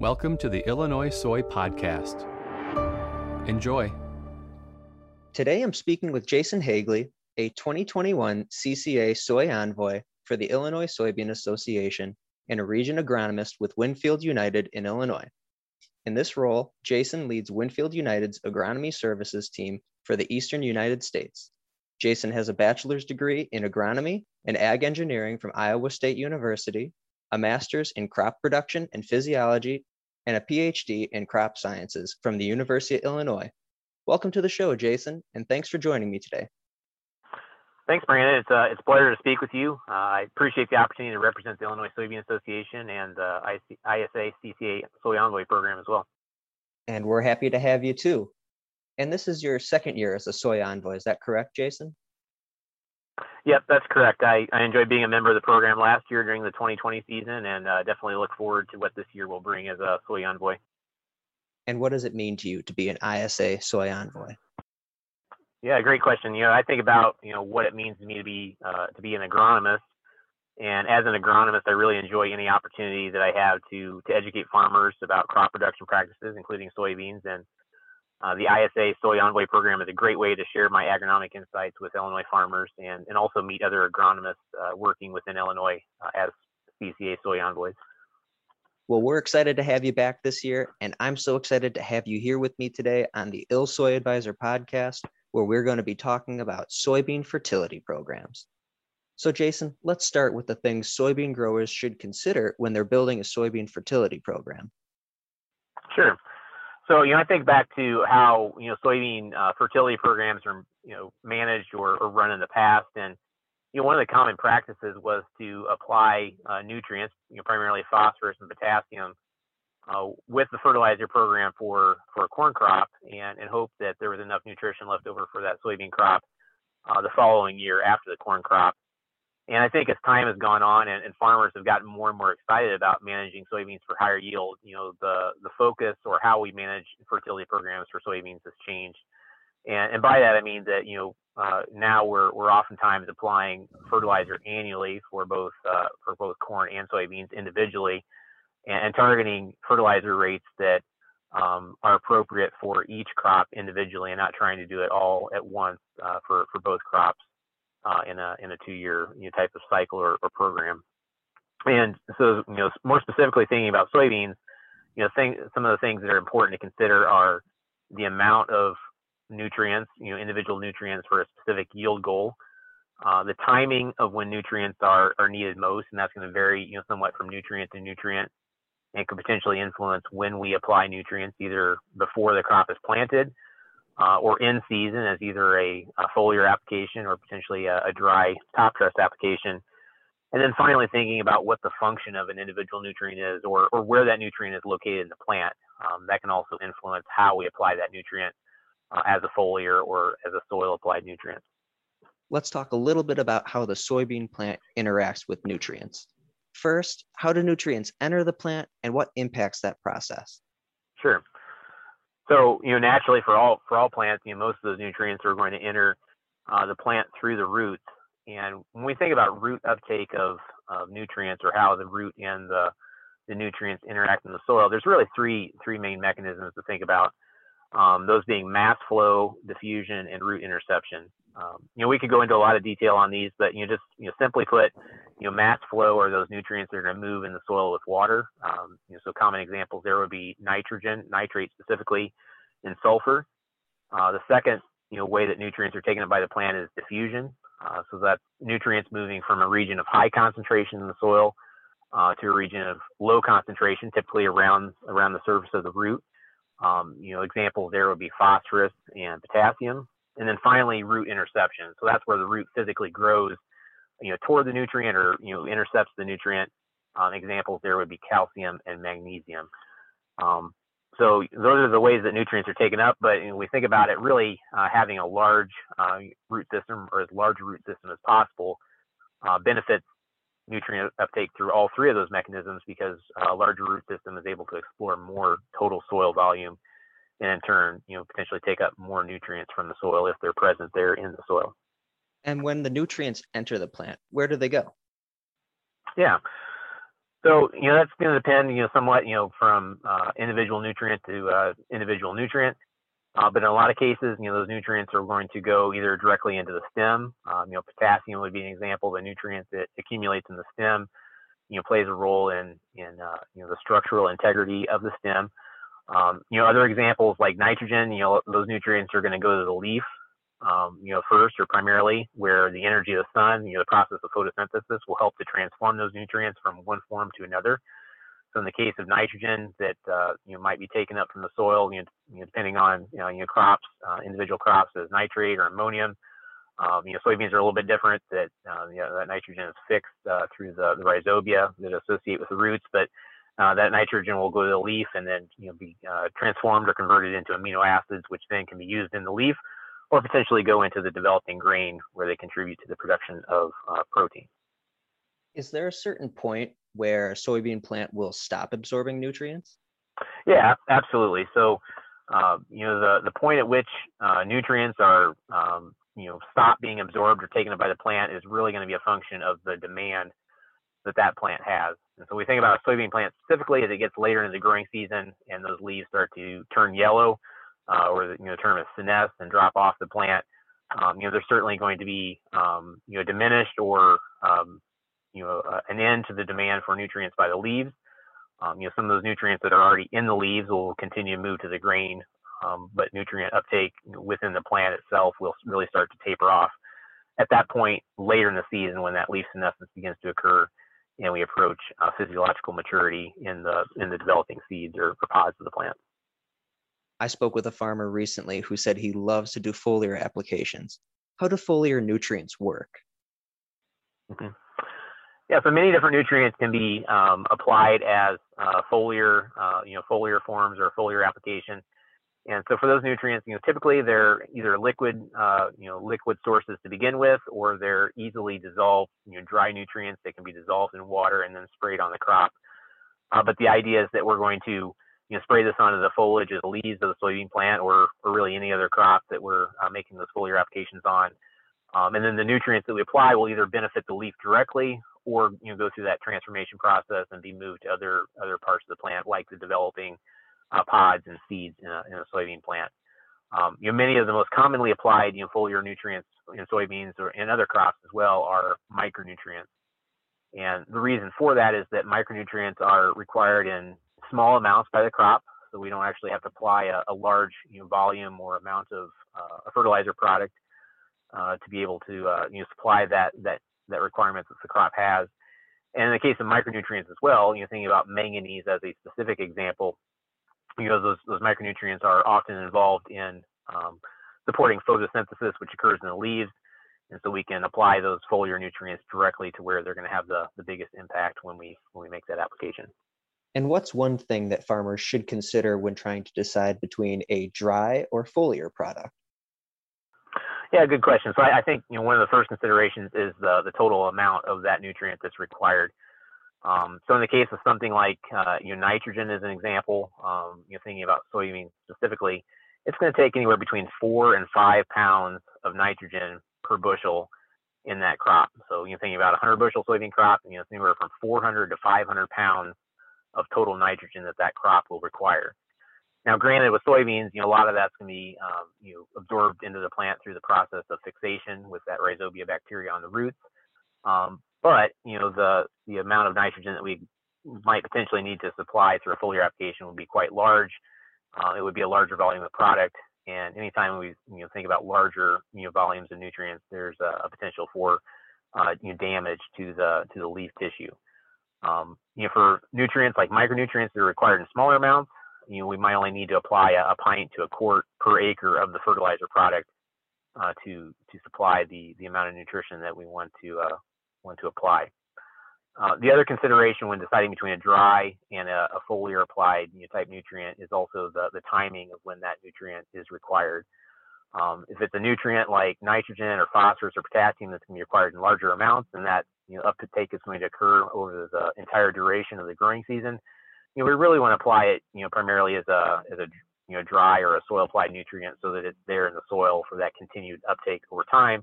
Welcome to the Illinois Soy Podcast. Enjoy. Today I'm speaking with Jason Haegele, a 2021 CCA Soy Envoy for the Illinois Soybean Association and a region agronomist with Winfield United in Illinois. In this role, Jason leads Winfield United's agronomy services team for the Eastern United States. Jason has a bachelor's degree in agronomy and ag engineering from Iowa State University, a master's in crop production and physiology and a PhD in crop sciences from the University of Illinois. Welcome to the show, Jason, and thanks for joining me today. Thanks, Brandon. It's, uh, it's a pleasure to speak with you. Uh, I appreciate the opportunity to represent the Illinois Soybean Association and uh, ISA CCA Soy Envoy program as well. And we're happy to have you too. And this is your second year as a Soy Envoy. Is that correct, Jason? Yep, that's correct. I, I enjoyed being a member of the program last year during the 2020 season and uh, definitely look forward to what this year will bring as a soy envoy. And what does it mean to you to be an ISA soy envoy? Yeah, great question. You know, I think about you know what it means to me to be uh, to be an agronomist, and as an agronomist, I really enjoy any opportunity that I have to to educate farmers about crop production practices, including soybeans, and uh, the ISA Soy Envoy program is a great way to share my agronomic insights with Illinois farmers and, and also meet other agronomists uh, working within Illinois uh, as CCA Soy Envoys. Well, we're excited to have you back this year, and I'm so excited to have you here with me today on the Ill Soy Advisor podcast, where we're going to be talking about soybean fertility programs. So, Jason, let's start with the things soybean growers should consider when they're building a soybean fertility program. Sure. So, you know, I think back to how, you know, soybean uh, fertility programs are, you know, managed or, or, run in the past. And, you know, one of the common practices was to apply uh, nutrients, you know, primarily phosphorus and potassium uh, with the fertilizer program for, for a corn crop and, and hope that there was enough nutrition left over for that soybean crop uh, the following year after the corn crop. And I think as time has gone on and, and, farmers have gotten more and more excited about managing soybeans for higher yield, you know, the, the focus or how we manage fertility programs for soybeans has changed. And, and by that, I mean that, you know, uh, now we're, we're oftentimes applying fertilizer annually for both, uh, for both corn and soybeans individually and, and targeting fertilizer rates that um, are appropriate for each crop individually and not trying to do it all at once uh, for, for both crops uh, in a in a two year you know, type of cycle or, or, program. And so you know more specifically thinking about soybeans, you know some of the things that are important to consider are the amount of nutrients, you know individual nutrients for a specific yield goal. Uh, the timing of when nutrients are, are needed most, and that's going to vary, you know, somewhat from nutrient to nutrient, and could potentially influence when we apply nutrients, either before the crop is planted uh, or in season as either a, a foliar application or potentially a, a, dry top dress application. And then finally thinking about what the function of an individual nutrient is or, or where that nutrient is located in the plant. Um, that can also influence how we apply that nutrient uh, as a foliar or as a soil applied nutrient. Let's talk a little bit about how the soybean plant interacts with nutrients. First, how do nutrients enter the plant and what impacts that process? Sure. So you know, naturally for all for all plants, you know, most of those nutrients are going to enter uh, the plant through the roots. And when we think about root uptake of, of nutrients or how the root and the the nutrients interact in the soil, there's really three three main mechanisms to think about. Um, those being mass flow, diffusion, and root interception. Um, you know, we could go into a lot of detail on these, but you know, just you know, simply put, you know, mass flow are those nutrients that are going to move in the soil with water. Um, you know, so common examples there would be nitrogen, nitrate specifically, and sulfur. Uh, the second, you know, way that nutrients are taken up by the plant is diffusion. Uh, so that's nutrients moving from a region of high concentration in the soil uh, to a region of low concentration, typically around around the surface of the root. Um, you know, examples there would be phosphorus and potassium. And then finally, root interception. So that's where the root physically grows, you know, toward the nutrient or, you know, intercepts the nutrient. Um, examples there would be calcium and magnesium. Um, so those are the ways that nutrients are taken up. But when we think about it, really uh, having a large uh, root system or as large a root system as possible uh, benefits nutrient uptake through all three of those mechanisms because a larger root system is able to explore more total soil volume and in turn, you know, potentially take up more nutrients from the soil if they're present there in the soil. And when the nutrients enter the plant, where do they go? Yeah. So you know that's going to depend, you know, somewhat, you know, from uh, individual nutrient to uh, individual nutrient. Uh, but in a lot of cases, you know, those nutrients are going to go either directly into the stem. Um, you know, potassium would be an example of a nutrient that accumulates in the stem. You know, plays a role in in uh, you know the structural integrity of the stem. Um, you know, other examples like nitrogen. You know, those nutrients are going to go to the leaf. Um, you know, first or primarily, where the energy of the sun, you know, the process of photosynthesis will help to transform those nutrients from one form to another. So in the case of nitrogen that uh, you know might be taken up from the soil, you know, depending on you know, you know crops, uh, individual crops as nitrate or ammonium. Um, you know, soybeans are a little bit different. That uh, you know, that nitrogen is fixed uh, through the, the rhizobia that associate with the roots, but uh, that nitrogen will go to the leaf and then you know be uh, transformed or converted into amino acids, which then can be used in the leaf, or potentially go into the developing grain where they contribute to the production of protein. Is there a certain point where a soybean plant will stop absorbing nutrients? Yeah, absolutely. So, uh, you know, the, the point at which uh, nutrients are, um, you know, stop being absorbed or taken up by the plant is really going to be a function of the demand that that plant has. And so we think about a soybean plant specifically as it gets later into the growing season and those leaves start to turn yellow, uh, or the you know, term is senesce and drop off the plant. Um, you know, they're certainly going to be, um, you know, diminished or um, you know, uh, an end to the demand for nutrients by the leaves. Um, you know, some of those nutrients that are already in the leaves will continue to move to the grain, um, but nutrient uptake within the plant itself will really start to taper off. At that point, later in the season, when that leaf senescence begins to occur, and we approach uh, physiological maturity in the in the developing seeds or, or pods of the plant. I spoke with a farmer recently who said he loves to do foliar applications. How do foliar nutrients work? Mm-hmm. Yeah, so many different nutrients can be um, applied as uh, foliar, uh, you know, foliar forms or foliar application. And so for those nutrients, you know, typically they're either liquid, uh, you know, liquid sources to begin with, or they're easily dissolved, you know, dry nutrients that can be dissolved in water and then sprayed on the crop. Uh, but the idea is that we're going to, you know, spray this onto the foliage of the leaves of the soybean plant, or or really any other crop that we're uh, making those foliar applications on. Um, and then the nutrients that we apply will either benefit the leaf directly or you know go through that transformation process and be moved to other other parts of the plant, like the developing uh, pods and seeds in a, in a soybean plant. Um, you know, many of the most commonly applied you know, foliar nutrients in soybeans or in other crops as well are micronutrients. And the reason for that is that micronutrients are required in small amounts by the crop, so we don't actually have to apply a, a large you know, volume or amount of uh, a fertilizer product uh, to be able to uh, you know supply that that that requirement that the crop has. And in the case of micronutrients as well, you know, thinking about manganese as a specific example, you know, those, those micronutrients are often involved in um, supporting photosynthesis, which occurs in the leaves. And so we can apply those foliar nutrients directly to where they're going to have the, the biggest impact when we when we make that application. And what's one thing that farmers should consider when trying to decide between a dry or foliar product? Yeah, good question. So I, I, think you know one of the first considerations is the the total amount of that nutrient that's required. Um, so in the case of something like uh, you know nitrogen as an example, um, you know thinking about soybeans specifically, it's going to take anywhere between four and five pounds of nitrogen per bushel in that crop. So you're thinking about a 100 bushel soybean crop, you know it's anywhere from 400 to 500 pounds of total nitrogen that that crop will require. Now, granted, with soybeans, you know, a lot of that's going to be, um, you know, absorbed into the plant through the process of fixation with that rhizobia bacteria on the roots. Um, but you know, the the amount of nitrogen that we might potentially need to supply through a foliar application would be quite large. Uh, it would be a larger volume of product, and anytime we you know think about larger you know volumes of nutrients, there's a, a potential for uh, you know, damage to the to the leaf tissue. Um, you know, for nutrients like micronutrients, that are required in smaller amounts you know, we might only need to apply a, a pint to a quart per acre of the fertilizer product uh, to to supply the the amount of nutrition that we want to uh, want to apply. Uh, the other consideration when deciding between a dry and a, a foliar applied you know, type nutrient is also the, the timing of when that nutrient is required. Um, if it's a nutrient like nitrogen or phosphorus or potassium that's going to be required in larger amounts, then that you know, uptake is going to occur over the entire duration of the growing season you know, we really want to apply it, you know, primarily as a as a you know dry or a soil applied nutrient so that it's there in the soil for that continued uptake over time.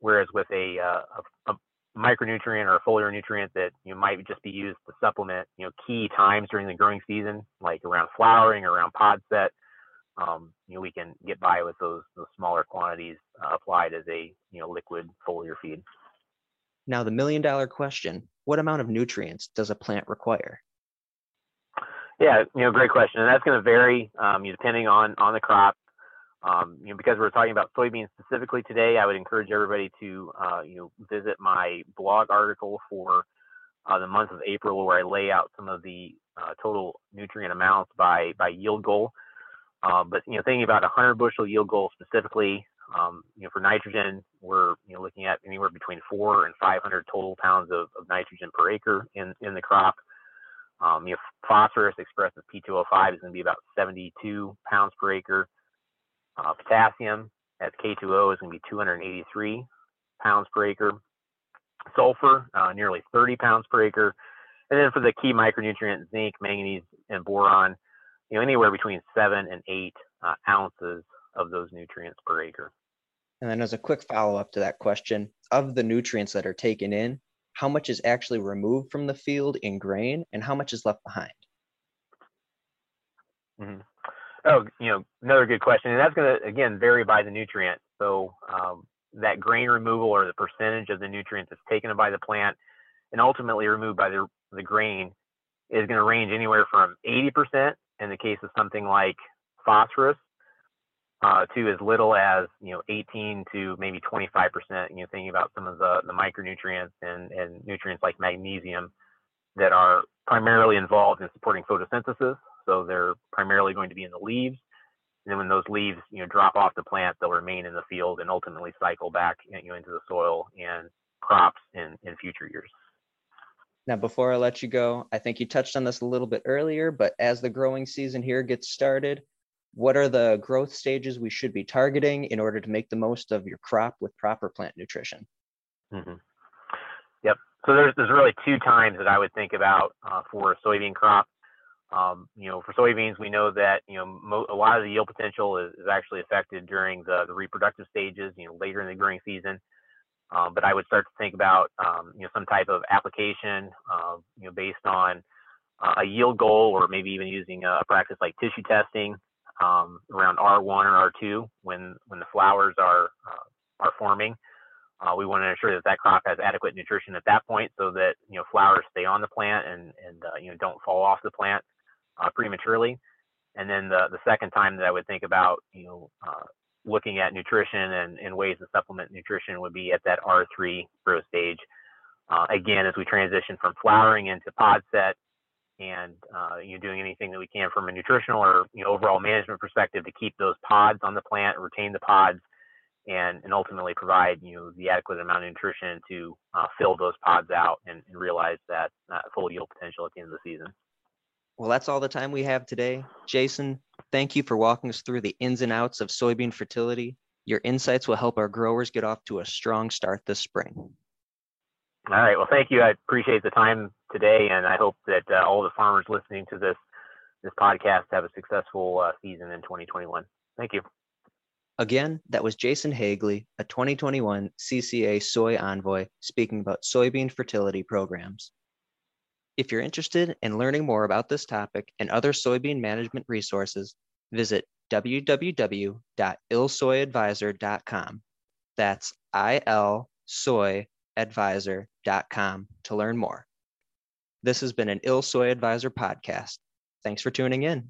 Whereas with a, uh, a, a micronutrient or a foliar nutrient that you know, might just be used to supplement you know key times during the growing season, like around flowering around pod set. Um, you know, we can get by with those those smaller quantities uh, applied as a you know liquid foliar feed. Now, the million dollar question what amount of nutrients does a plant require? Yeah, you know, great question, and that's going to vary um, depending on on the crop. Um, you know, because we're talking about soybeans specifically today, I would encourage everybody to uh, you know visit my blog article for uh, the month of April, where I lay out some of the uh, total nutrient amounts by by yield goal. Uh, but you know, thinking about a 100 bushel yield goal specifically, um, you know, for nitrogen, we're you know looking at anywhere between four and 500 total pounds of, of nitrogen per acre in in the crop. Um, you know, phosphorus expressed as P2O5 is going to be about 72 pounds per acre. Uh, potassium as K2O is going to be 283 pounds per acre. Sulfur, uh, nearly 30 pounds per acre. And then for the key micronutrients, zinc, manganese, and boron, you know, anywhere between seven and eight uh, ounces of those nutrients per acre. And then, as a quick follow up to that question, of the nutrients that are taken in, how much is actually removed from the field in grain and how much is left behind? Mm-hmm. Oh, you know, another good question. And that's going to, again, vary by the nutrient. So, um, that grain removal or the percentage of the nutrients that's taken by the plant and ultimately removed by the, the grain is going to range anywhere from 80% in the case of something like phosphorus uh, to as little as you know 18 to maybe 25 percent. You know, thinking about some of the the micronutrients and and nutrients like magnesium that are primarily involved in supporting photosynthesis. So they're primarily going to be in the leaves. And then when those leaves you know drop off the plant, they'll remain in the field and ultimately cycle back you know into the soil and crops in in future years. Now, before I let you go, I think you touched on this a little bit earlier, but as the growing season here gets started, what are the growth stages we should be targeting in order to make the most of your crop with proper plant nutrition? Mm-hmm. Yep. So there's there's really two times that I would think about uh, for soybean crop. Um, you know, for soybeans, we know that you know mo- a lot of the yield potential is, is actually affected during the, the reproductive stages. You know, later in the growing season. Um, but I would start to think about um, you know some type of application, uh, you know, based on uh, a yield goal, or maybe even using a practice like tissue testing um, around R1 or R2 when when the flowers are uh, are forming. Uh, we want to ensure that that crop has adequate nutrition at that point, so that you know flowers stay on the plant and and uh, you know don't fall off the plant uh, prematurely. And then the the second time that I would think about you know uh, looking at nutrition and, and ways to supplement nutrition would be at that R3 growth stage. Uh, again, as we transition from flowering into pod set and uh, you know, doing anything that we can from a nutritional or you know, overall management perspective to keep those pods on the plant, retain the pods, and, and ultimately provide you know the adequate amount of nutrition to uh, fill those pods out and, and realize that uh, full yield potential at the end of the season. Well, that's all the time we have today. Jason, thank you for walking us through the ins and outs of soybean fertility. Your insights will help our growers get off to a strong start this spring. All right. Well, thank you. I appreciate the time today, and I hope that uh, all the farmers listening to this this podcast have a successful uh, season in 2021. Thank you. Again, that was Jason Haegele, a 2021 CCA Soy Envoy, speaking about soybean fertility programs. If you're interested in learning more about this topic and other soybean management resources, visit www.ilsoyadvisor.com. That's ilsoyadvisor.com to learn more. This has been an IL Soy Advisor podcast. Thanks for tuning in.